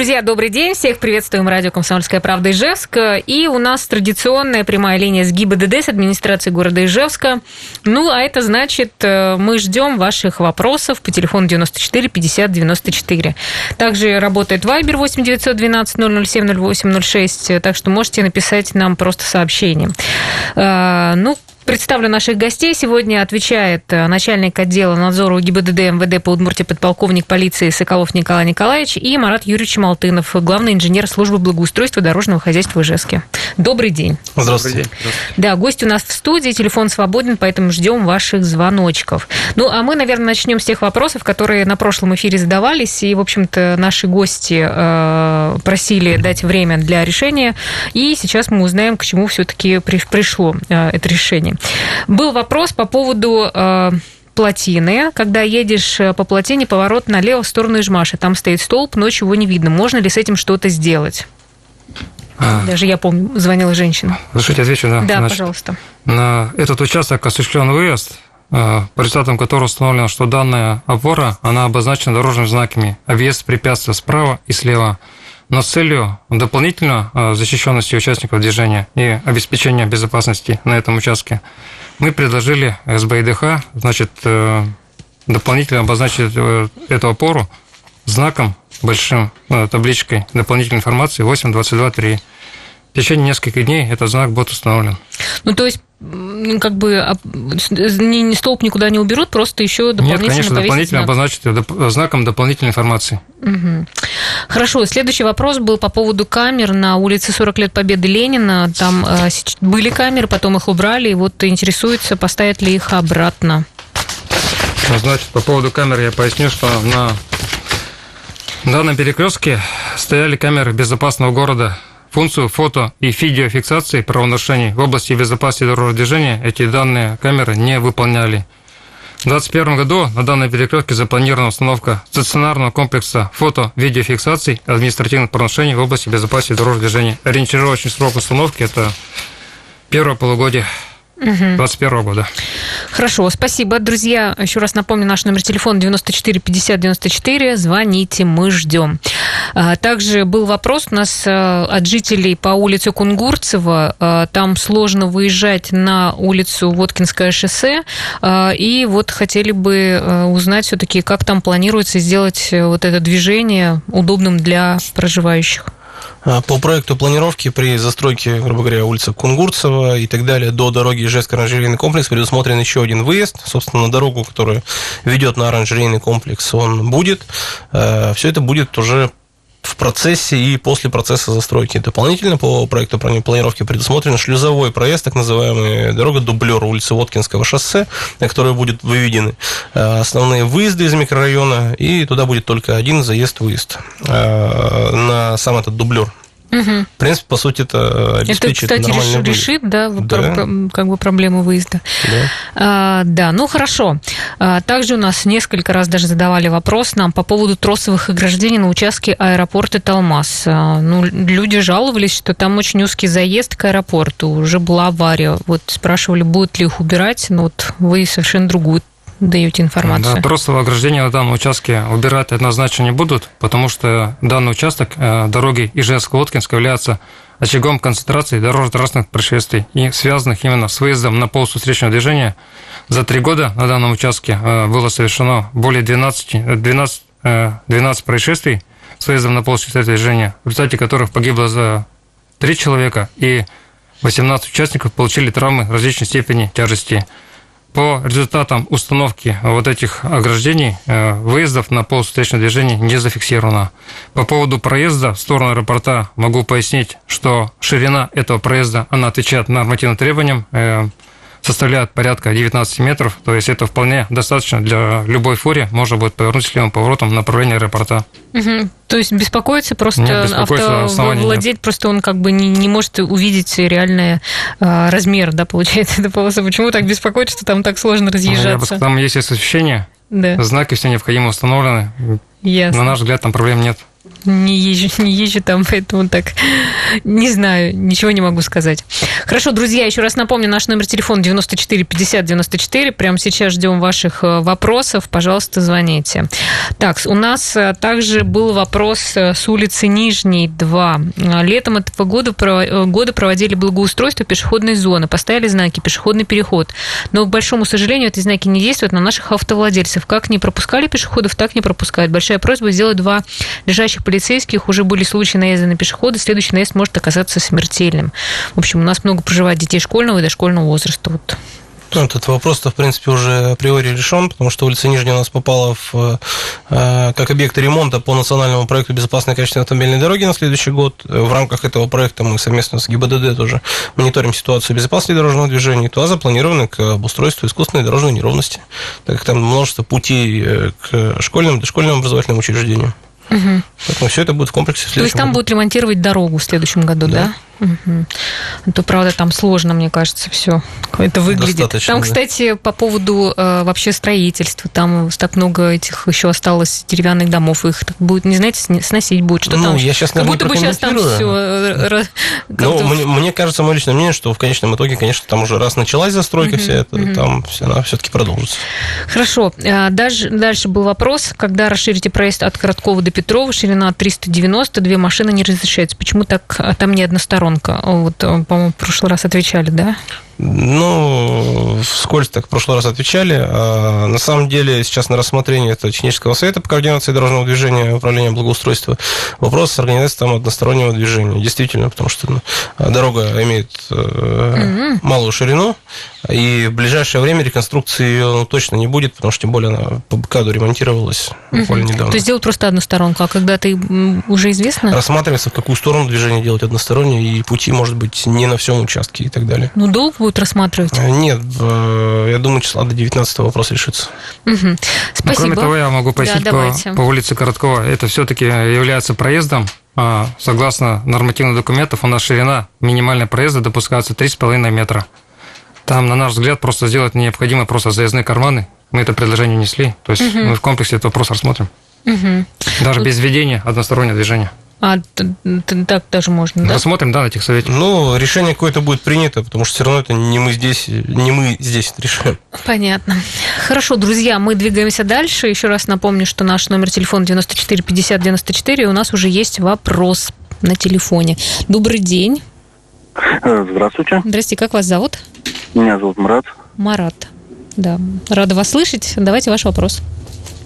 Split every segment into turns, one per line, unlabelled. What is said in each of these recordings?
Друзья, добрый день. Всех приветствуем. Радио «Комсомольская правда» Ижевск. И у нас традиционная прямая линия с ГИБДД, с администрации города Ижевска. Ну, а это значит, э, мы ждем ваших вопросов по телефону 94 50 94. Также работает Viber 8 912 007 08 06, так что можете написать нам просто сообщение. Э, ну, Представлю наших гостей. Сегодня отвечает э, начальник отдела надзора ГИБДД МВД по Удмуртии подполковник полиции Соколов Николай Николаевич и Марат Юрьевич Малтынов, главный инженер службы благоустройства дорожного хозяйства в Ижевске. Добрый день.
Здравствуйте.
Да, гость у нас в студии, телефон свободен, поэтому ждем ваших звоночков. Ну, а мы, наверное, начнем с тех вопросов, которые на прошлом эфире задавались, и, в общем-то, наши гости э, просили дать время для решения, и сейчас мы узнаем, к чему все-таки пришло э, это решение. Был вопрос по поводу э, плотины. Когда едешь э, по плотине, поворот налево в сторону Ижмаши. Там стоит столб, ночью его не видно. Можно ли с этим что-то сделать? А. Даже я помню, звонила женщина.
Разрешите отвечу, да?
Да, Значит, пожалуйста.
На этот участок осуществлен выезд, э, по результатам которого установлено, что данная опора, она обозначена дорожными знаками. Объезд препятствия справа и слева но с целью дополнительно э, защищенности участников движения и обеспечения безопасности на этом участке мы предложили СБИДХ, значит, э, дополнительно обозначить э, эту опору знаком большим, табличкой дополнительной информации 8.22.3. В течение нескольких дней этот знак будет установлен.
Ну, то есть как бы не, столб никуда не уберут, просто еще дополнительно
Нет, конечно, дополнительно
знак.
обозначить знаком дополнительной информации.
Угу. Хорошо, следующий вопрос был по поводу камер на улице 40 лет Победы Ленина. Там э, были камеры, потом их убрали, и вот интересуется, поставят ли их обратно.
Ну, значит, по поводу камер я поясню, что на данном перекрестке стояли камеры безопасного города функцию фото и видеофиксации правонарушений в области безопасности дорожного движения эти данные камеры не выполняли. В 2021 году на данной перекрестке запланирована установка стационарного комплекса фото-видеофиксаций административных правонарушений в области безопасности дорожного движения. Ориентировочный срок установки – это первое полугодие 2021 года.
Хорошо, спасибо, друзья. Еще раз напомню, наш номер телефона 94 50 94. Звоните, мы ждем. А, также был вопрос у нас а, от жителей по улице Кунгурцева. А, там сложно выезжать на улицу Воткинское шоссе. И вот хотели бы узнать все-таки, как там планируется сделать вот это движение удобным для проживающих.
А, по проекту планировки при застройке, грубо говоря, улицы Кунгурцева и так далее до дороги Ижевск оранжерейный комплекс предусмотрен еще один выезд. Собственно, на дорогу, которая ведет на оранжерейный комплекс, он будет. А, Все это будет уже в процессе и после процесса застройки. Дополнительно по проекту планировки предусмотрен шлюзовой проезд, так называемая дорога дублер улицы Воткинского шоссе, на которой будут выведены э, основные выезды из микрорайона, и туда будет только один заезд-выезд э, на сам этот дублер. Угу. В принципе, по сути, это обеспечит
Это, кстати, решит, решит да, да. Про, как бы проблему выезда. Да. А, да, ну хорошо. А, также у нас несколько раз даже задавали вопрос нам по поводу тросовых ограждений на участке аэропорта Талмас. А, ну, люди жаловались, что там очень узкий заезд к аэропорту. Уже была авария. Вот спрашивали, будут ли их убирать, но вот вы совершенно другую даете информацию.
Да, тросовое ограждение на данном участке убирать однозначно не будут, потому что данный участок э, дороги Ижевск-Лоткинск является очагом концентрации дорожно-транспортных происшествий и связанных именно с выездом на полосу встречного движения. За три года на данном участке э, было совершено более 12, 12, 12 происшествий с выездом на полосу встречного движения, в результате которых погибло за три человека и 18 участников получили травмы различной степени тяжести. По результатам установки вот этих ограждений э, выездов на полосу встречного движения не зафиксировано. По поводу проезда в сторону аэропорта могу пояснить, что ширина этого проезда, она отвечает нормативным требованиям, э, составляет порядка 19 метров, то есть это вполне достаточно для любой фури, можно будет повернуть левым поворотом в направлении аэропорта.
Угу. То есть беспокоиться просто нет, автовладеть, просто он как бы не, не может увидеть реальный э, размер, да, получается, эта полоса. Почему так беспокоить, что там так сложно разъезжаться?
Там есть освещение, да. знаки все необходимо установлены. Ясно. На наш взгляд, там проблем нет.
Не езжу, не езжу там, поэтому так не знаю, ничего не могу сказать. Хорошо, друзья, еще раз напомню, наш номер телефона 94 50 94. Прямо сейчас ждем ваших э, вопросов. Пожалуйста, звоните. Так, у нас э, также был вопрос э, с улицы Нижней 2. Летом этого года, года проводили благоустройство пешеходной зоны, поставили знаки «пешеходный переход». Но, к большому сожалению, эти знаки не действуют на наших автовладельцев. Как не пропускали пешеходов, так не пропускают. Большая просьба сделать два лежащих полицейских. Уже были случаи наезда на пешехода. Следующий наезд может оказаться смертельным. В общем, у нас много проживает детей школьного и дошкольного возраста. Вот
ну, этот вопрос-то, в принципе, уже априори решен, потому что улица Нижняя у нас попала в, э, как объект ремонта по национальному проекту безопасной качественной автомобильной дороги на следующий год. В рамках этого проекта мы совместно с ГИБДД тоже мониторим ситуацию безопасности дорожного движения. Туда запланированы к обустройству искусственной дорожной неровности, так как там множество путей э, к школьным, дошкольным образовательным учреждениям. Угу. Поэтому все это будет в комплексе в
То есть там
году.
будут ремонтировать дорогу в следующем году, да? да? Угу. То, правда, там сложно, мне кажется, все это выглядит. Достаточно, там, кстати, по поводу э, вообще строительства, там так много этих еще осталось деревянных домов, их так будет, не знаете, сносить будет, что
ну,
там.
Я сейчас, как
будто бы сейчас там все.
Э, ну, мне, мне кажется, мое личное мнение, что в конечном итоге, конечно, там уже раз началась застройка угу, вся эта, угу. там она все-таки продолжится.
Хорошо. А, дальше, дальше был вопрос, когда расширите проезд от Короткова до Петрова, ширина 390, две машины не разрешается. Почему так а там не односторонне? Воронка. Вот, по-моему, в прошлый раз отвечали, да?
Ну, вскользь так в прошлый раз отвечали. А на самом деле сейчас на рассмотрении это Технического совета по координации дорожного движения Управления благоустройства вопрос с организацией там одностороннего движения. Действительно, потому что ну, дорога имеет mm-hmm. малую ширину, и в ближайшее время реконструкции ее ну, точно не будет, потому что тем более она по БКАДу ремонтировалась mm-hmm. буквально недавно.
То есть сделать просто одну сторонку, а когда ты уже известно?
Рассматривается, в какую сторону движение делать одностороннее, и пути, может быть, не на всем участке и так далее.
Ну, долго будет рассматривать?
Э, нет, я думаю, числа до 19 вопрос решится.
Угу. Спасибо.
Ну, кроме того, я могу пояснить да, по, по улице Короткова. Это все-таки является проездом. А, согласно нормативных документов, у нас ширина минимальной проезда допускается 3,5 метра. Там, на наш взгляд, просто сделать необходимо просто заездные карманы. Мы это предложение несли. То есть угу. мы в комплексе этот вопрос рассмотрим. Угу. Даже без введения одностороннего движения.
А так даже можно, да?
Посмотрим, да, на тех совете.
Ну, решение какое-то будет принято, потому что все равно это не мы здесь, не мы здесь решаем.
Понятно. Хорошо, друзья, мы двигаемся дальше. Еще раз напомню, что наш номер телефона 94 50 94, и у нас уже есть вопрос на телефоне. Добрый день.
Э, здравствуйте.
Здрасте, как вас зовут?
Меня зовут Марат.
Марат, да. Рада вас слышать. Давайте ваш вопрос.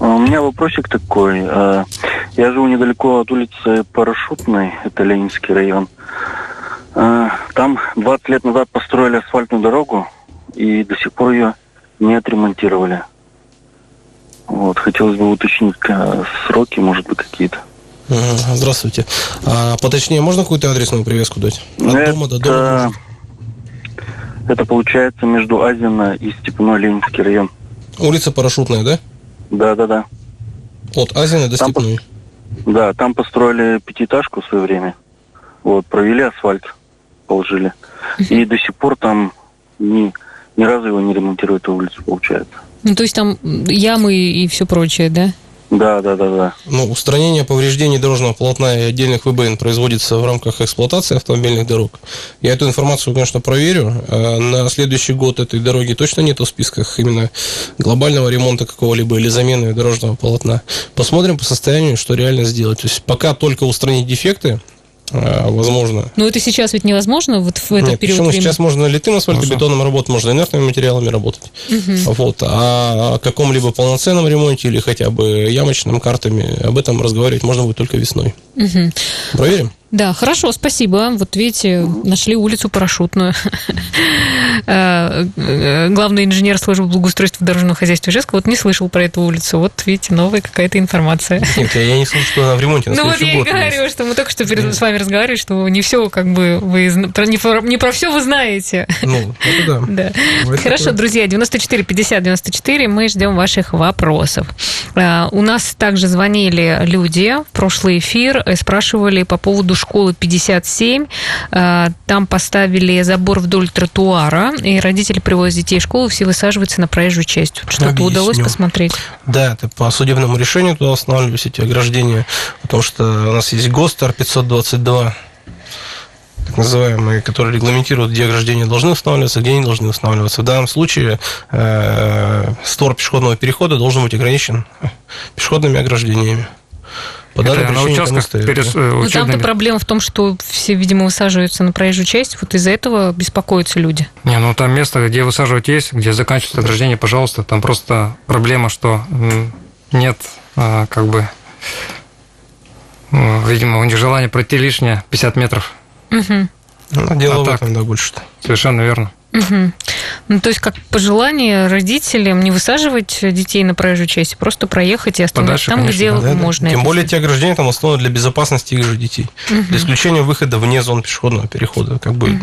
А у меня вопросик такой. А, я живу недалеко от улицы Парашютной, это Ленинский район. А, там 20 лет назад построили асфальтную дорогу, и до сих пор ее не отремонтировали. Вот, хотелось бы уточнить сроки, может быть, какие-то.
Здравствуйте. А, поточнее, можно какую-то адресную привеску дать?
От это, дома до дома? Это получается между Азино и Степной Ленинский район.
Улица Парашютная, да?
Да, да, да.
От Азина до Степной.
Да, там построили пятиэтажку в свое время. Вот, провели асфальт, положили. И до сих пор там ни, ни разу его не ремонтируют, эту улицу, получается.
Ну, то есть там ямы и все прочее, да?
Да, да, да, да.
Ну, устранение повреждений дорожного полотна и отдельных ВБН производится в рамках эксплуатации автомобильных дорог. Я эту информацию, конечно, проверю. А на следующий год этой дороги точно нет в списках именно глобального ремонта какого-либо или замены дорожного полотна. Посмотрим по состоянию, что реально сделать. То есть пока только устранить дефекты, возможно.
Но это сейчас ведь невозможно вот в этот
Нет,
период
времени? сейчас можно литым асфальтобетоном работать, можно инертными материалами работать. Угу. Вот. А о каком-либо полноценном ремонте или хотя бы ямочным картами об этом разговаривать можно будет только весной. Угу. Проверим?
Да, хорошо, спасибо. Вот видите, нашли улицу парашютную. Э, э, главный инженер службы благоустройства дорожного хозяйства Ижевска вот не слышал про эту улицу. Вот видите, новая какая-то информация.
Нет, я не слышал, что она в ремонте.
Ну вот я и говорю, что мы только что с вами разговаривали, что не все как бы вы не про все вы знаете.
Ну, это да.
Хорошо, друзья, 94 50 94, мы ждем ваших вопросов. Э, у нас также звонили люди в прошлый эфир, спрашивали по поводу школы 57. Э, там поставили забор вдоль тротуара, и родители привозят детей в школу, все высаживаются на проезжую часть. Что-то удалось посмотреть?
Да, это по судебному решению туда устанавливались эти ограждения, потому что у нас есть ГОСТ Р-522, так называемые, которые регламентируют, где ограждения должны устанавливаться, где не должны устанавливаться. В данном случае э, створ пешеходного перехода должен быть ограничен пешеходными ограждениями. По
Это
данной
на
причине там
участках
стоит,
перед
да.
э,
Ну, там-то проблема в том, что все, видимо, высаживаются на проезжую часть, вот из-за этого беспокоятся люди.
Не, ну там место, где высаживать есть, где заканчивается ограждение, пожалуйста. Там просто проблема, что нет, а, как бы, видимо, у них желание пройти лишнее 50 метров.
Мгм.
Ну, дело
А
в
так?
этом, да, больше-то.
Совершенно верно.
Мгм. Ну, то есть, как пожелание родителям не высаживать детей на проезжую часть, просто проехать и остановить
Подальше,
там,
конечно,
где
Да, да.
можно.
Тем более те ограждения там основаны для безопасности их же детей. Для исключения выхода вне зон пешеходного перехода. Как бы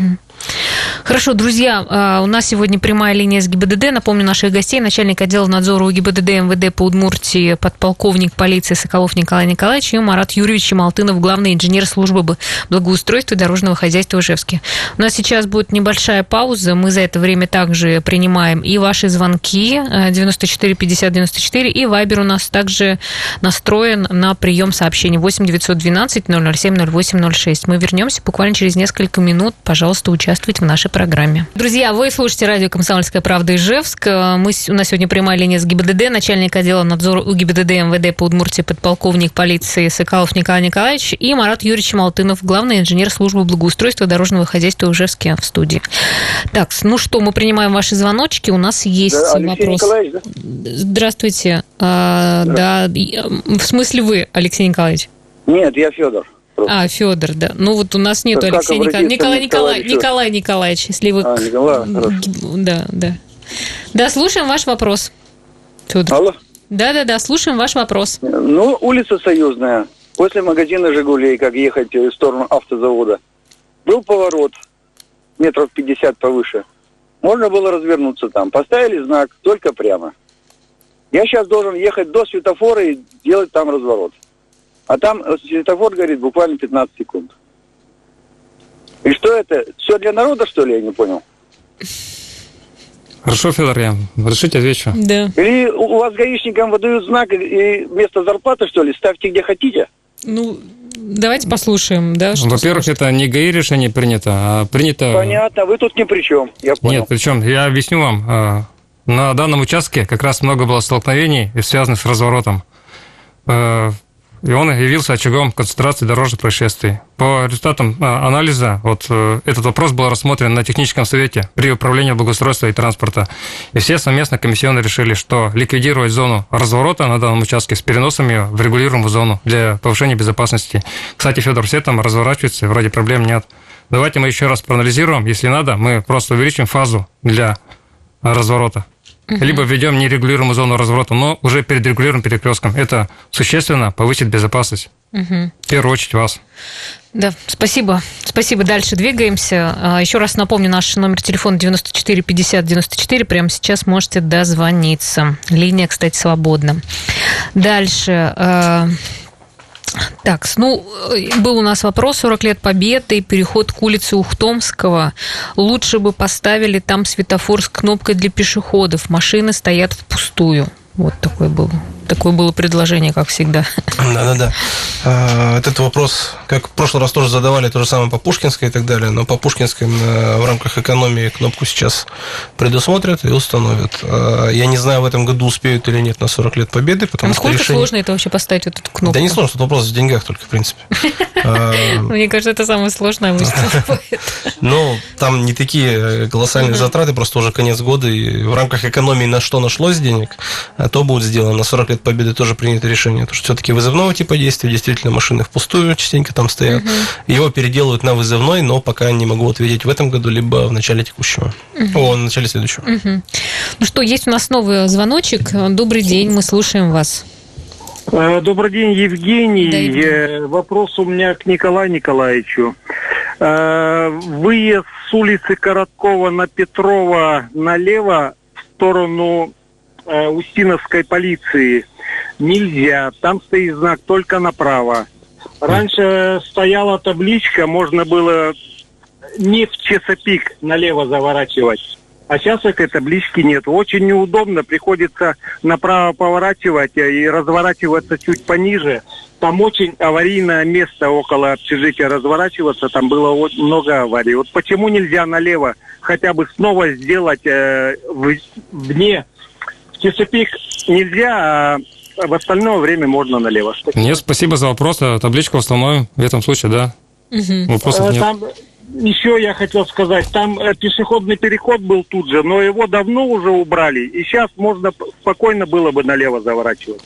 Хорошо, друзья, а, у нас сегодня прямая линия с ГИБДД. Напомню наших гостей. Начальник отдела надзора у ГИБДД МВД по Удмуртии, подполковник полиции Соколов Николай Николаевич и Марат Юрьевич Малтынов, главный инженер службы благоустройства и дорожного хозяйства Ижевске. У нас сейчас будет небольшая пауза. Мы за это время также принимаем и ваши звонки э, 94 50 94, и Вайбер у нас также настроен на прием сообщений 8 912 007 08 06. Мы вернемся буквально через несколько минут. Пожалуйста, участвуйте в нашей программе. Друзья, вы слушаете радио «Комсомольская правда» Ижевск. Мы, у нас сегодня прямая линия с ГИБДД, начальник отдела надзора у ГИБДД МВД по Удмуртии, подполковник полиции Соколов Николай Николаевич и Марат Юрьевич Малтынов, главный инженер службы благоустройства дорожного хозяйства в Ижевске в студии. Так, ну что, мы принимаем ваши звоночки. У нас есть
Да, Алексей
вопрос.
Николаевич, да?
Здравствуйте. А, да, в смысле вы, Алексей Николаевич?
Нет, я Федор.
А, Федор, да. Ну вот у нас нету Алексея Николаевича. Николай, Николай? Николай Николаевич, если вы...
А, Николай, хорошо.
Да, да. Да, слушаем ваш вопрос. Федор.
Алло.
Да, да, да, слушаем ваш вопрос.
Ну, улица Союзная. После магазина «Жигулей», как ехать в сторону автозавода, был поворот метров 50 повыше. Можно было развернуться там. Поставили знак только прямо. Я сейчас должен ехать до светофора и делать там разворот. А там э, светофор горит буквально 15 секунд. И что это? Все для народа, что ли, я не понял?
Хорошо, Федор, я разрешите отвечу.
Да.
Или у вас гаишникам выдают знак, и вместо зарплаты, что ли, ставьте где хотите?
Ну, давайте послушаем, да,
Во-первых, это не ГАИ решение принято, а принято...
Понятно, вы тут ни при чем, я понял.
Нет, причем я объясню вам. э, На данном участке как раз много было столкновений, связанных с разворотом. И он явился очагом концентрации дорожных происшествий. По результатам э, анализа вот э, этот вопрос был рассмотрен на техническом совете при управлении благоустройства и транспорта. И все совместно комиссионно решили, что ликвидировать зону разворота на данном участке с переносом ее в регулируемую зону для повышения безопасности. Кстати, Федор, все там разворачиваются, вроде проблем нет. Давайте мы еще раз проанализируем. Если надо, мы просто увеличим фазу для разворота. Либо введем нерегулируемую зону разворота, но уже перед регулируемым перекрестком. Это существенно повысит безопасность. В первую очередь вас.
Да, спасибо. Спасибо. Дальше двигаемся. А, Еще раз напомню, наш номер телефона 94 50 94. Прямо сейчас можете дозвониться. Линия, кстати, свободна. Дальше. Так, ну, э, был у нас вопрос 40 лет Победы, переход к улице Ухтомского. Лучше бы поставили там светофор с кнопкой для пешеходов. Машины стоят впустую. Вот такое было. Такое было предложение, как всегда.
Да-да-да. А, Этот вопрос, как в прошлый раз тоже задавали, то же самое по Пушкинской и так далее, но по Пушкинской м, в рамках экономии кнопку сейчас предусмотрят и установят. А, Я не знаю, в этом году успеют или нет на 40 лет Победы, потому что
Насколько
решение...
сложно это вообще поставить вот эту кнопку?
Да не сложно, тут вопрос в деньгах только, в принципе. А,
Мне кажется, это самое сложное бывает.
Ну, там не такие колоссальные затраты, просто уже конец года, и в рамках экономии на что нашлось денег, а то будет сделано. На 40 лет Победы тоже принято решение, что все-таки вызывного типа действия, действительно машины впустую частенько там стоят. Его переделывают на вызывной, но пока не могу ответить в этом году, либо в начале текущего. О, в начале следующего.
Ну что, есть у нас новый звоночек. Добрый день, мы слушаем вас.
Э, Добрый день, Евгений.
Да, Евгений.
Э, Вопрос у меня к Николаю Николаевичу. Э, Выезд с улицы Короткова на Петрова налево в сторону Устиновской полиции нельзя. Там стоит знак только направо. Раньше стояла табличка, можно было не в часопик налево заворачивать. А сейчас этой таблички нет. Очень неудобно, приходится направо поворачивать э, и разворачиваться чуть пониже. Там очень аварийное место около общежития разворачиваться, там было много аварий. Вот почему нельзя налево хотя бы снова сделать э, в, вне, в часопик нельзя, а в остальное время можно налево.
Нет, спасибо за вопрос. А Табличку установим в этом случае, да. Вопросов
Э,
нет.
Там еще я хотел сказать, там э, пешеходный переход был тут же, но его давно уже убрали, и сейчас можно спокойно было бы налево заворачивать.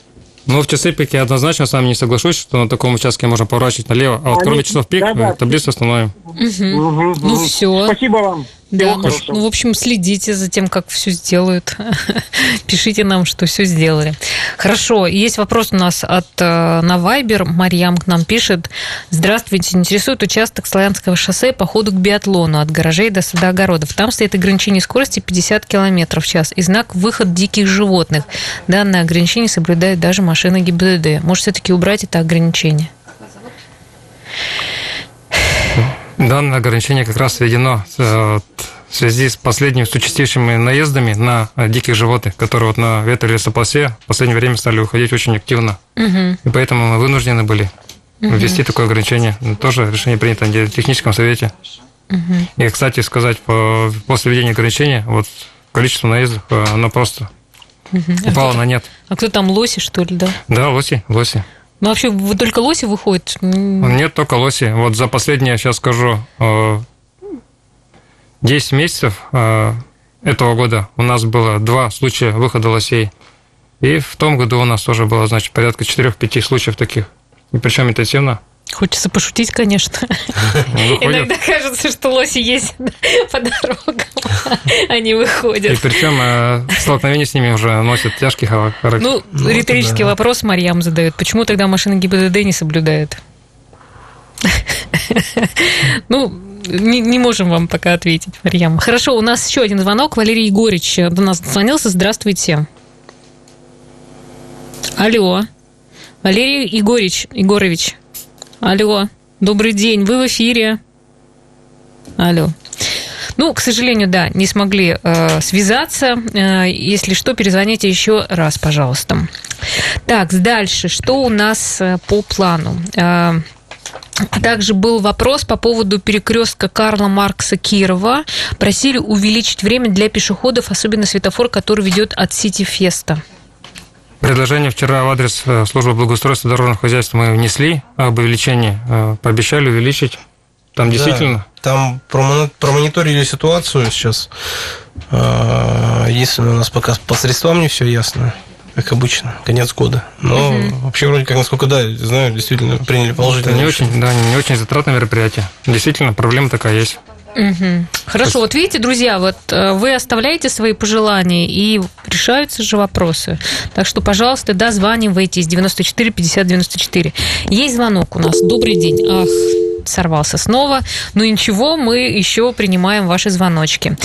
Ну, в часы пик я однозначно с вами не соглашусь, что на таком участке можно поворачивать налево. А вот
Они-
кроме часов пик,
да-да.
э, таблицу установим.
Ну все.
Спасибо вам.
Да, ну, ну, в общем, следите за тем, как все сделают. Пишите нам, что все сделали. Хорошо, есть вопрос у нас от э, на Вайбер. Марьям к нам пишет. Здравствуйте, интересует участок Славянского шоссе по ходу к биатлону от гаражей до садоогородов. Там стоит ограничение скорости 50 км в час и знак «Выход диких животных». Данное ограничение соблюдают даже машины ГИБДД. Может, все-таки убрать это ограничение?
Данное ограничение как раз введено э, в связи с последними с участившими наездами на э, диких животных, которые вот на ветролесополосе в последнее время стали выходить очень активно.
Мгм.
И поэтому мы вынуждены были ввести такое ограничение. Тоже решение принято на техническом совете. И, кстати, сказать, по- после введения ограничения, вот количество наездов, э, оно просто упало на нет.
А кто там, лоси, что ли, да?
Да, лоси, лоси.
Ну, вообще, вы только лоси выходят?
Нет, только лоси. Вот за последние, сейчас скажу, э, 10 месяцев э, этого года у нас было два случая выхода лосей. И в том году у нас тоже было, значит, порядка 4-5 случаев таких. И причем интенсивно.
Хочется пошутить, конечно. Иногда кажется, что лоси ездят по дорогам, они
И
выходят.
причем э, столкновение с ними уже носит тяжкий хара- характер.
Ну,
Ну,
риторический вопрос Марьям задает. Почему тогда машины ГИБДД не соблюдают? Ну, не, не можем вам пока ответить, Марьям. Хорошо, у нас еще один звонок. Валерий Егорич до нас дозвонился. Здравствуйте. Алло. Валерий Егорич, Егорович. Алло. Добрый день. Вы в эфире. Алло. Ну, к сожалению, да, не смогли э, связаться. Э, если что, перезвоните еще раз, пожалуйста. Так, дальше. Что у нас э, по плану? Э, также был вопрос по поводу перекрестка Карла Маркса Кирова. Просили увеличить время для пешеходов, особенно светофор, который ведет от Сити Феста.
Предложение вчера в адрес э, службы благоустройства дорожного хозяйства мы внесли об увеличении. Э, Пообещали увеличить. Там действительно
Да, там промони- промониторили ситуацию сейчас. А, Единственное, у нас пока по средствам не все ясно, как обычно, конец года. Но вообще вроде как, насколько да, знаю, действительно приняли
Это
положительное
не
решение.
очень, да, не очень затратное мероприятие. Действительно, проблема такая есть.
Мгм. Хорошо, вот видите, друзья, вот э, вы оставляете свои пожелания, и решаются же вопросы. Так что, пожалуйста, дозванивайтесь 94 50 94. Есть звонок у нас. Добрый день. Ах, сорвался снова. Ну ничего, мы еще принимаем ваши звоночки.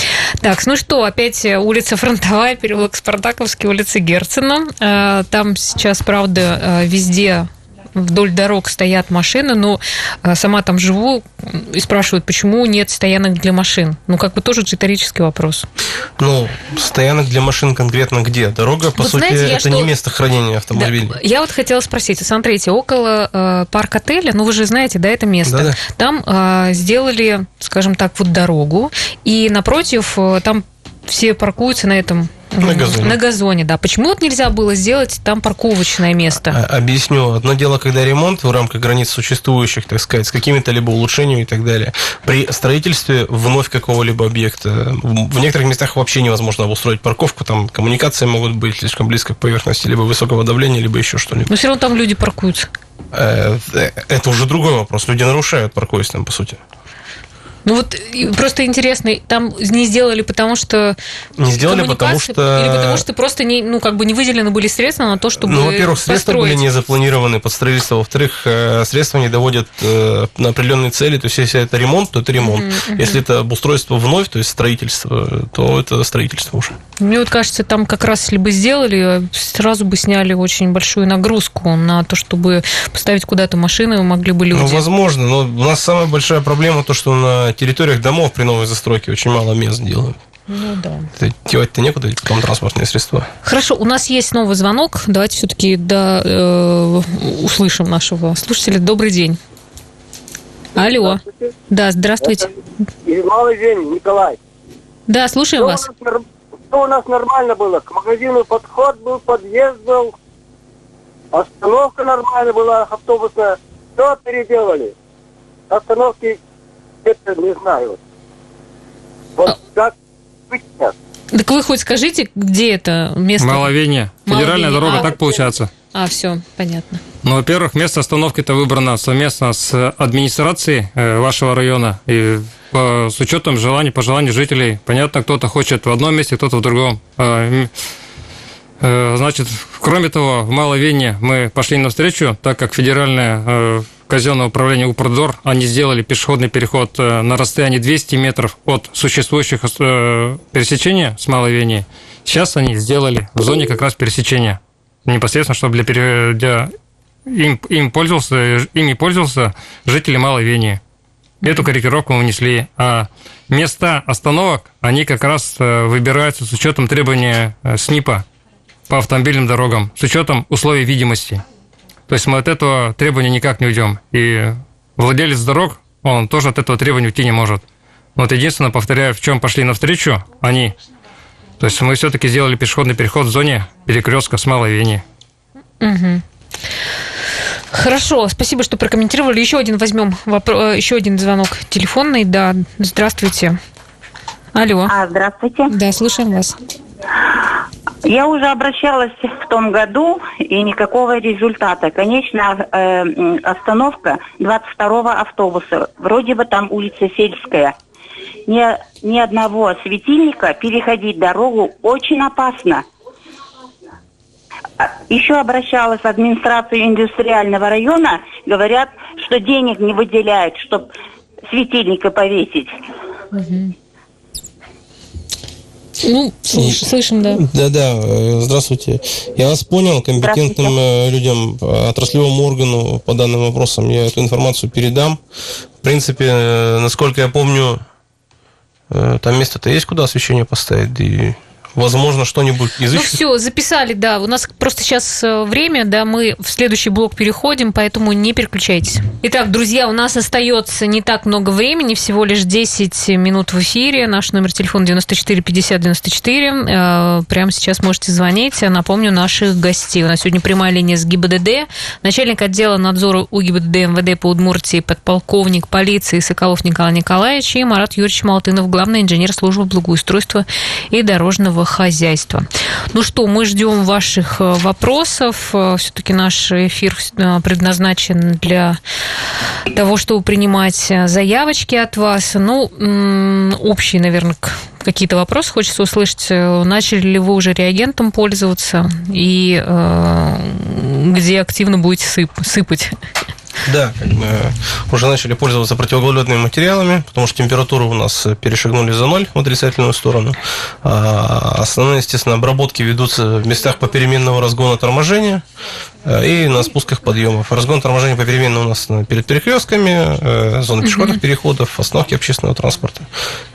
Так, ну что, опять э, улица Фронтовая, переулок Спартаковский, улица Герцена. Э, Там сейчас, правда, везде вдоль дорог стоят машины, но э, сама там живу и спрашивают, почему нет стоянок для машин. Ну, как бы тоже риторический вопрос.
Ну, стоянок для машин конкретно где? Дорога, по
Вот
сути,
знаете,
это
что-
не место хранения автомобилей.
Да, я вот хотела спросить, смотрите, около э, парк отеля, ну вы же знаете, да, это место.
Да-да.
Там э, сделали, скажем так, вот дорогу, и напротив э, там все паркуются на этом
На газоне.
На газоне, да. Почему вот нельзя было сделать там парковочное место?
А- Объясню. Одно дело, когда ремонт в рамках границ существующих, так сказать, с какими-то либо улучшениями и так далее. При строительстве вновь какого-либо объекта в некоторых местах вообще невозможно обустроить парковку, там коммуникации могут быть слишком близко к поверхности, либо высокого давления, либо еще что-нибудь.
Но все равно там люди паркуются.
Э, э, Это уже другой вопрос. Люди нарушают, паркуясь там, по сути.
Ну вот просто интересно, там не сделали, потому что
Не сделали, потому что...
или потому что просто не, ну как бы не выделены были средства на то, чтобы
Ну, во-первых, средства были
построить.
не запланированы под строительство. Во-вторых, э, средства не доводят э, на определенные цели. То есть, если это ремонт, то это ремонт. Если это обустройство вновь, то есть строительство, то это строительство уже.
Мне вот кажется, там как раз, если бы сделали, сразу бы сняли очень большую нагрузку на то, чтобы поставить куда-то машины, могли бы люди.
Ну, возможно, но у нас самая большая проблема то, что на территориях домов при новой застройке очень мало мест делают.
Ну да.
Девать-то некуда, эти транспортные средства.
Хорошо, у нас есть новый звонок. Давайте все-таки да, э, услышим нашего слушателя. Добрый день. Алло.
Здравствуйте.
Да, здравствуйте.
Малый день, Николай.
Да, слушаем
у,
вас.
нас, всё у нас нормально было. К магазину подход был, подъезд был. Остановка нормальная была, автобусная. Все переделали. Остановки, это не знаю. Вот
А-
как быть сейчас?
Так вы хоть скажите, где это место?
Маловение. Федеральная
Маловение.
дорога,
А,
так получается.
А, все, понятно.
Ну, во-первых, место остановки-то выбрано совместно с администрацией э, вашего района и э, с учетом желаний, пожеланий жителей. Понятно, кто-то хочет в одном месте, кто-то в другом. Э, Значит, кроме того, в Маловене мы пошли навстречу, так как федеральное э, казенное управление Упродор, они сделали пешеходный переход э, на расстоянии 200 метров от существующих пересечения с Маловени. Сейчас они сделали в зоне как раз пересечения непосредственно, чтобы для, для им, им пользовался, ими пользовался жители Малой. Эту корректировку мы внесли. А места остановок, они как раз выбираются с учетом требования СНИПа по автомобильным дорогам, с учетом условий видимости. То есть мы от этого требования никак не уйдем. И владелец дорог, он тоже от этого требования уйти не может. Вот единственное, повторяю, в чем пошли навстречу они. То есть мы все-таки сделали пешеходный переход в зоне перекрестка с Малой Вении.
Мгм. Хорошо, спасибо, что прокомментировали. Еще один возьмем, вопро- э, еще один звонок телефонный. Да, здравствуйте. Алло.
А, здравствуйте.
Да, слушаем вас.
Я уже обращалась в том году, и никакого результата. Конечно, э, остановка 22-го автобуса. Вроде бы там улица Сельская. Ни, ни одного светильника переходить дорогу очень опасно. А, Еще обращалась в администрацию индустриального района. Говорят, что денег не выделяют, чтобы светильника повесить.
Ну, слыш- слышим, да.
Да-да, э, здравствуйте. Я вас понял, компетентным э, людям, э, отраслевому органу по данным вопросам я эту информацию передам. В принципе, насколько я помню, там место-то есть, куда освещение поставить, и, возможно, что-нибудь
Ну
изыщут.
все, записали, да. У нас просто сейчас э, время, да, мы в следующий блок переходим, поэтому не переключайтесь. Итак, друзья, у нас остается не так много времени, всего лишь 10 минут в эфире. Наш номер телефона 94 50 94. Э, Прямо сейчас можете звонить. Напомню наших гостей. У нас сегодня прямая линия с ГИБДД. Начальник отдела надзора УГИБДД МВД по Удмуртии, подполковник полиции Соколов Николай Николаевич и Марат Юрьевич Малтынов, главный инженер службы благоустройства и дорожного хозяйства. Ну что, мы ждем ваших э, вопросов. Все-таки наш эфир э, предназначен для того, чтобы принимать э, заявочки от вас. Ну, м, общие, наверное, какие-то вопросы хочется услышать. Э, Начали ли вы уже реагентом пользоваться и э, где активно будете сып- сыпать?
Да, как э, уже начали пользоваться противогололедными материалами, потому что температуры у нас перешагнули за ноль в отрицательную сторону. А основные, естественно, обработки ведутся в местах попеременного разгона торможения и на спусках подъемов. Разгон торможения попеременно у нас на- перед перекрестками, э, зоны пешеходных переходов, остановки общественного транспорта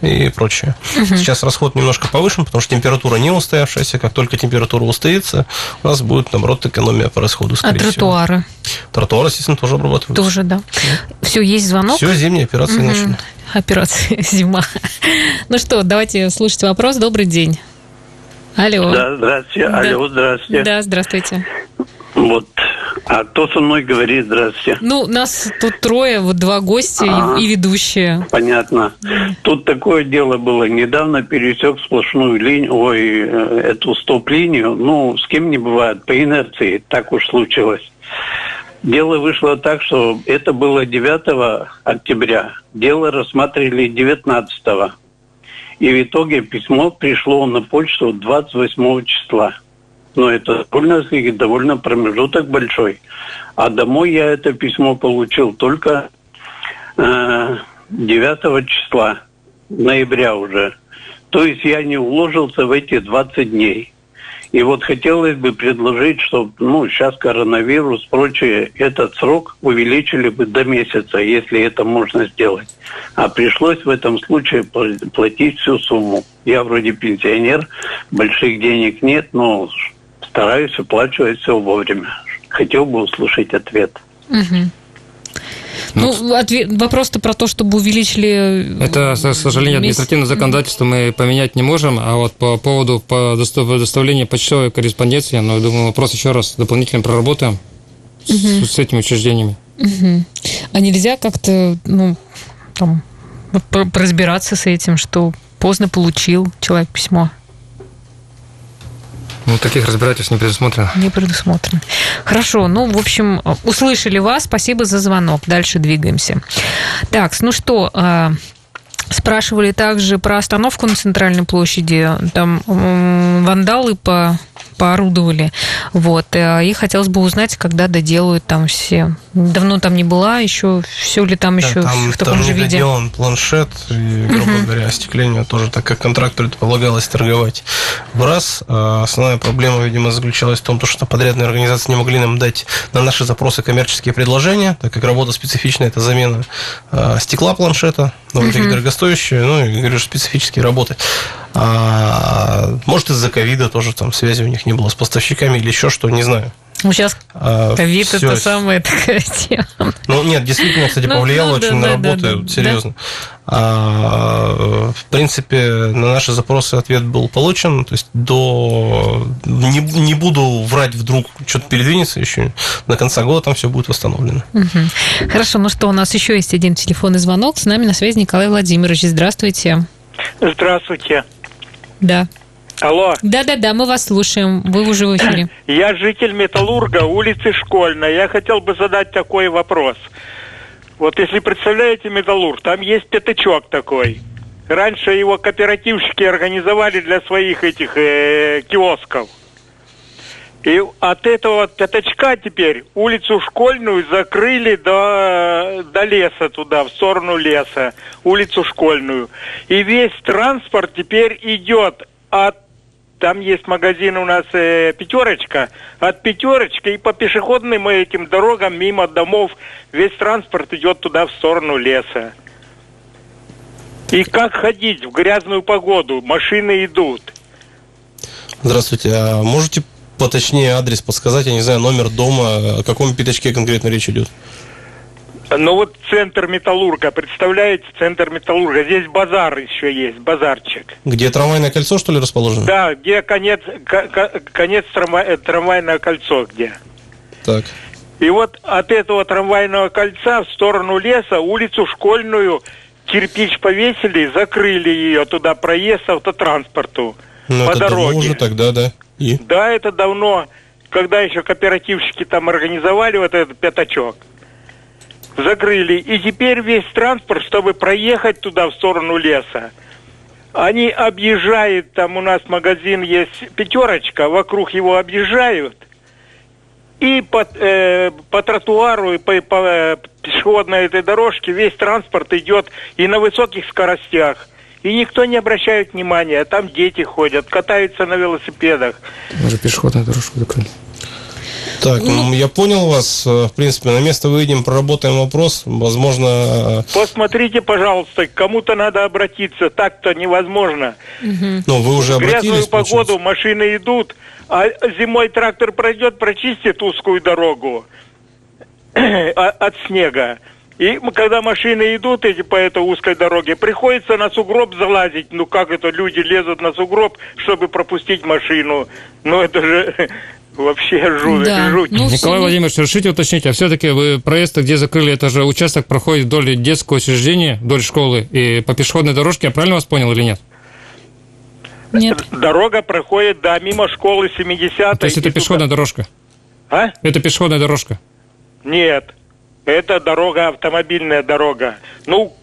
и прочее. Сейчас расход немножко повышен, потому что температура не устоявшаяся. Как только температура устоится, у нас будет, наоборот, экономия по расходу,
А
скорее всего.
тротуары
Тротуар, естественно, тоже обрабатываются.
тоже, да. Все, есть звонок?
Все, зимние операции
Мгм.
начали.
Операция «Зима». Ну что, давайте слушать вопрос. Добрый день. Алло.
Да, здравствуйте.
Да.
Алло, здравствуйте.
Да, здравствуйте.
Вот. А кто со мной говорит здравствуйте?
Ну, нас тут трое, вот два гостя и-
Ага.
и, ведущие.
Понятно. Тут такое дело было. Недавно пересек сплошную линию, ой, э, эту стоп-линию. Ну, с кем не бывает, по инерции. Так уж случилось. Дело вышло так, что это было 9 октября. Дело рассматривали 19 И в итоге письмо пришло на почту 28 числа. Но это довольно, довольно промежуток большой. А домой я это письмо получил только э, 9 числа, ноября уже. То есть я не уложился в эти 20 дней. И вот хотелось бы предложить, чтобы, ну, сейчас коронавирус, прочее, этот срок увеличили бы до месяца, если это можно сделать. А пришлось в этом случае платить всю сумму. Я вроде пенсионер, больших денег нет, но стараюсь уплачивать все вовремя. Хотел бы услышать ответ.
Угу. Ну, ответ, вопрос-то про то, чтобы увеличили...
Это, к сожалению, административное законодательство мы поменять не можем, а вот по поводу предоставления почтовой корреспонденции, ну, я думаю, вопрос еще раз дополнительно проработаем угу. с, с этими учреждениями.
Угу. А нельзя как-то, ну, там, разбираться с этим, что поздно получил человек письмо?
Ну, таких разбирательств не предусмотрено.
Не предусмотрено. Хорошо, ну, в общем, услышали вас. Спасибо за звонок. Дальше двигаемся. Так, ну что, а, Спрашивали также про остановку на центральной площади. Там вандалы по поорудовали. Вот. Э, и хотелось бы узнать, когда доделают там все. Давно там не была, еще все ли там еще
там
в таком же виде?
доделан планшет, и, грубо угу. говоря, остекление тоже, так как контракт предполагалось торговать в раз. А основная проблема, видимо, заключалась в том, что подрядные организации не могли нам дать на наши запросы коммерческие предложения, так как работа специфичная, это замена а, стекла планшета, довольно-таки угу. дорогостоящая, ну и, говорю, специфические работы. А, может, из-за ковида тоже там связи у них не было с поставщиками или еще что, не знаю.
Ну, сейчас а, ковид а, это самая такая тема.
Ну, нет, действительно, кстати, ну, повлияло ну, очень да, на работу, да, да, серьезно. Да? А, в принципе, на наши запросы ответ был получен. То есть до не, не буду врать, вдруг что-то передвинется еще. До конца года там все будет восстановлено.
Угу. Хорошо, ну что, у нас еще есть один телефонный звонок. С нами на связи Николай Владимирович. Здравствуйте.
Здравствуйте.
Да.
Алло.
Да-да-да, мы вас слушаем. Вы уже в эфире.
Я житель Металлурга, улицы Школьная. Я хотел бы задать такой вопрос. Вот если представляете Металлург, там есть пятачок такой. Раньше его кооперативщики организовали для своих этих э, киосков. И от этого пятачка теперь улицу Школьную закрыли до, до леса туда, в сторону леса, улицу Школьную. И весь транспорт теперь идет от там есть магазин у нас э, пятерочка. От пятерочки и по пешеходным этим дорогам мимо домов весь транспорт идет туда в сторону леса. И как ходить в грязную погоду? Машины идут.
Здравствуйте. А можете поточнее адрес подсказать, я не знаю, номер дома, о каком пятачке конкретно речь идет?
Ну вот центр Металлурга, представляете, центр Металлурга. Здесь базар еще есть, базарчик.
Где трамвайное кольцо, что ли, расположено?
Да, где конец, конец трамвай, э, трамвайное кольцо, где.
Так.
И вот от этого трамвайного кольца в сторону леса улицу Школьную кирпич повесили, закрыли ее туда, проезд автотранспорту
ну, по это дороге. уже тогда, да?
И? Да, это давно, когда еще кооперативщики там организовали вот этот пятачок закрыли. И теперь весь транспорт, чтобы проехать туда в сторону леса, они объезжают, там у нас магазин есть пятерочка, вокруг его объезжают, и по, э, по тротуару, и по, по э, пешеходной этой дорожке весь транспорт идет и на высоких скоростях. И никто не обращает внимания. Там дети ходят, катаются на велосипедах.
Мы же пешеходную дорожку закрыли.
Так, ну, я понял вас. Э, в принципе, на место выйдем, проработаем вопрос. Возможно...
Э, Посмотрите, пожалуйста, кому-то надо обратиться. Так-то невозможно.
Угу. Ну, вы уже обратились,
В грязную погоду получается? машины идут, а зимой трактор пройдет, прочистит узкую дорогу от снега. И когда машины идут эти по этой узкой дороге, приходится на сугроб залазить. Ну как это люди лезут на сугроб, чтобы пропустить машину? Ну это же Вообще жуть. Да. жуть.
Ну, Николай Владимирович, решите уточнить, а все-таки вы проезд где закрыли, это же участок проходит вдоль детского учреждения, вдоль школы и по пешеходной дорожке, я правильно вас понял или нет?
Нет.
Дорога проходит, да, мимо школы 70
То есть это пешеходная туда. дорожка?
А?
Это пешеходная дорожка?
Нет. Это дорога, автомобильная дорога. Ну,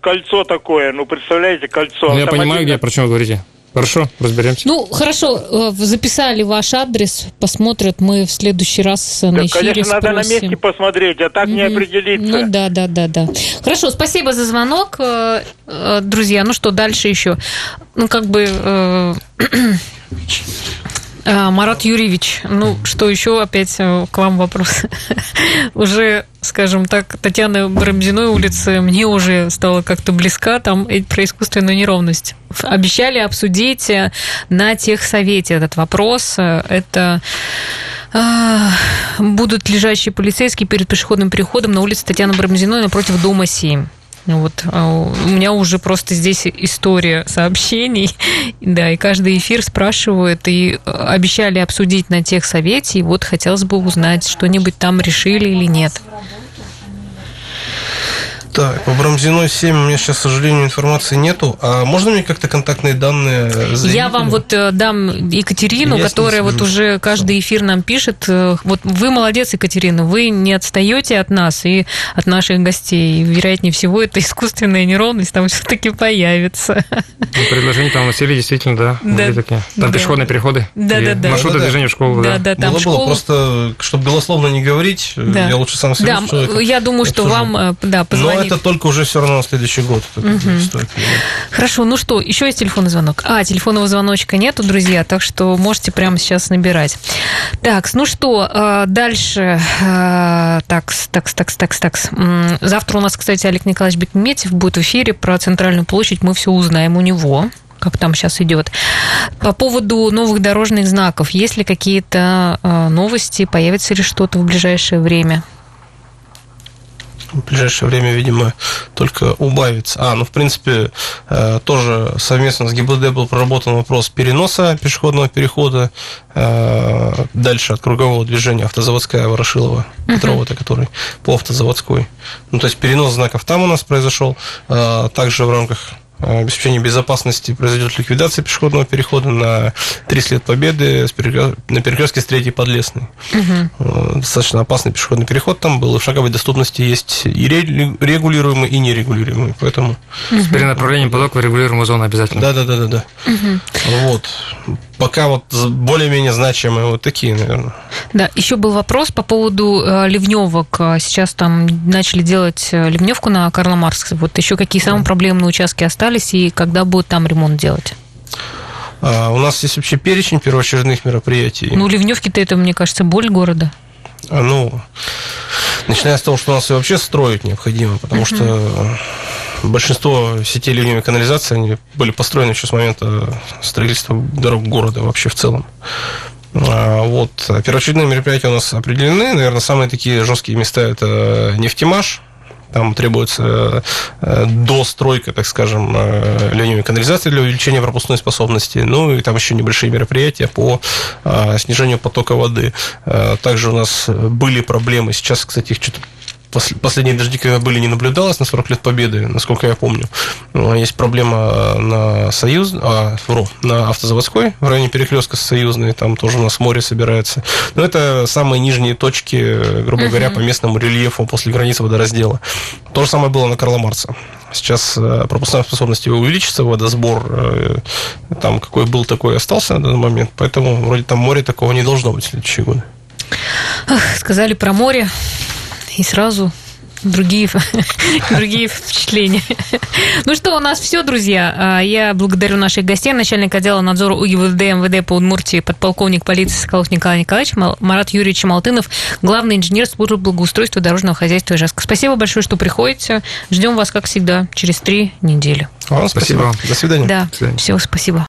кольцо такое, ну, представляете, кольцо.
Ну, я понимаю, где, про чем вы говорите. Хорошо, разберемся.
Ну, хорошо, э, записали ваш адрес, посмотрят, мы в следующий раз на
Так,
эфире
конечно, надо на
спросим.
месте посмотреть, а так не
Мгм.
определиться.
Ну да, да, да, да. Хорошо, спасибо за звонок, э, э, друзья. Ну что, дальше еще? Ну, как бы... э, Марат Юрьевич, ну что еще опять э, к вам вопрос? Уже, скажем так, Татьяна Барамзиной улицы мне уже стала как-то близка там про искусственную неровность. Обещали обсудить э, на техсовете этот вопрос. Э, Это а, будут лежащие полицейские перед пешеходным переходом на улице Татьяны Барамзиной напротив дома 7. Вот, а, у меня уже просто здесь история сообщений, да, и каждый эфир спрашивают, и э, обещали обсудить на тех совете, и вот хотелось бы узнать, что-нибудь там решили или нет.
Так, по Брамзиной 7 у меня сейчас, к сожалению, информации нету. А можно мне как-то контактные данные заявителя?
Я вам вот э, дам Екатерину,
Я с ней
которая вот уже каждый эфир нам пишет. э, Вот вы молодец, Екатерина, вы не отстаете от нас и от наших гостей. И, вероятнее всего, это искусственная неровность там все-таки появится.
Ну, Предложение там Василий действительно, да,
Да.
такие. Там
Да.
пешеходные переходы.
Да, да, да.
Маршруты
Да-да-да.
движения в школу, да.
Да, да, там
Было, было,
школа.
просто, чтобы голословно не говорить,
Да.
я лучше сам
Да,
свяжусь с человеком.
я думаю, что
обсужу.
вам, э, да,
Но
позвонить.
Это только уже все равно на следующий год. понимать.
Хорошо, ну что, еще есть телефонный звонок. А, телефонного звоночка нету, друзья, так что можете прямо сейчас набирать. Так, ну что, э, дальше. Такс, такс, такс, такс, такс. М, Завтра у нас, кстати, Олег Николаевич Бекметьев будет в эфире про Центральную площадь. Мы все узнаем у него как там сейчас идет. По поводу новых дорожных знаков, есть ли какие-то э, новости, появится ли что-то в ближайшее время?
В ближайшее время, видимо, только убавится. А, ну, в принципе, э, тоже совместно с ГИБДД был проработан вопрос переноса пешеходного перехода э, дальше от кругового движения автозаводская Ворошилова, Петрова, это который по автозаводской. Ну, то есть перенос знаков там у нас произошел. Э, Также в рамках обеспечения безопасности произойдет ликвидация пешеходного перехода на 30 лет победы на перекрестке с третьей подлесной.
Мгм.
Э, достаточно опасный пешеходный переход там был, в шаговой доступности есть и ре- регулируемый, и нерегулируемый, поэтому...
С перенаправлением потока в регулируемую зону обязательно.
Да-да-да-да. Вот. Пока вот более-менее значимые вот такие, наверное.
Да, еще был вопрос по поводу э, ливневок. Э, Сейчас там начали делать э, ливневку на Карла Маркса. Вот еще какие самые проблемные участки остались и когда будет там ремонт делать?
А, у нас есть вообще перечень первоочередных мероприятий.
Ну, ливневки-то это, мне кажется, боль города.
А, ну, начиная с того, что у нас и вообще строить необходимо, потому что большинство сетей ливневой канализации они были построены еще с момента строительства дорог города вообще в целом. А, Вот. Первоочередные мероприятия у нас определены. Наверное, самые такие жесткие места – это нефтемаш, там требуется э, достройка, так скажем, э, ливневой канализации для увеличения пропускной способности. Ну и там еще небольшие мероприятия по э, снижению потока воды. Э, Также у нас были проблемы. Сейчас, кстати, их что-то последние дожди, когда были, не наблюдалось на 40 лет Победы, насколько я помню. Ну, Есть проблема на Союз, а, вру, на Автозаводской, в районе перекрестка с Союзной, там тоже у нас море собирается. Но это самые нижние точки, э, грубо говоря, по местному рельефу после границы водораздела. То же самое было на Карла Маркса. Сейчас э, пропускная способность его увеличится, водосбор э, там какой был, такой остался на данный момент, поэтому вроде там море такого не должно быть в следующие годы.
Ах, сказали про море, и сразу другие, другие впечатления. Ну что, у нас все, друзья. А, Я благодарю наших гостей. Начальник отдела надзора УГИБД МВД по Удмуртии, подполковник полиции Соколов Николай Николаевич, Марат Юрьевич Малтынов, главный инженер службы благоустройства и дорожного хозяйства Ижевска. Спасибо большое, что приходите. Ждем вас, как всегда, через три недели.
Вам
Спасибо.
спасибо. До свидания.
Да,
свидания.
все, спасибо.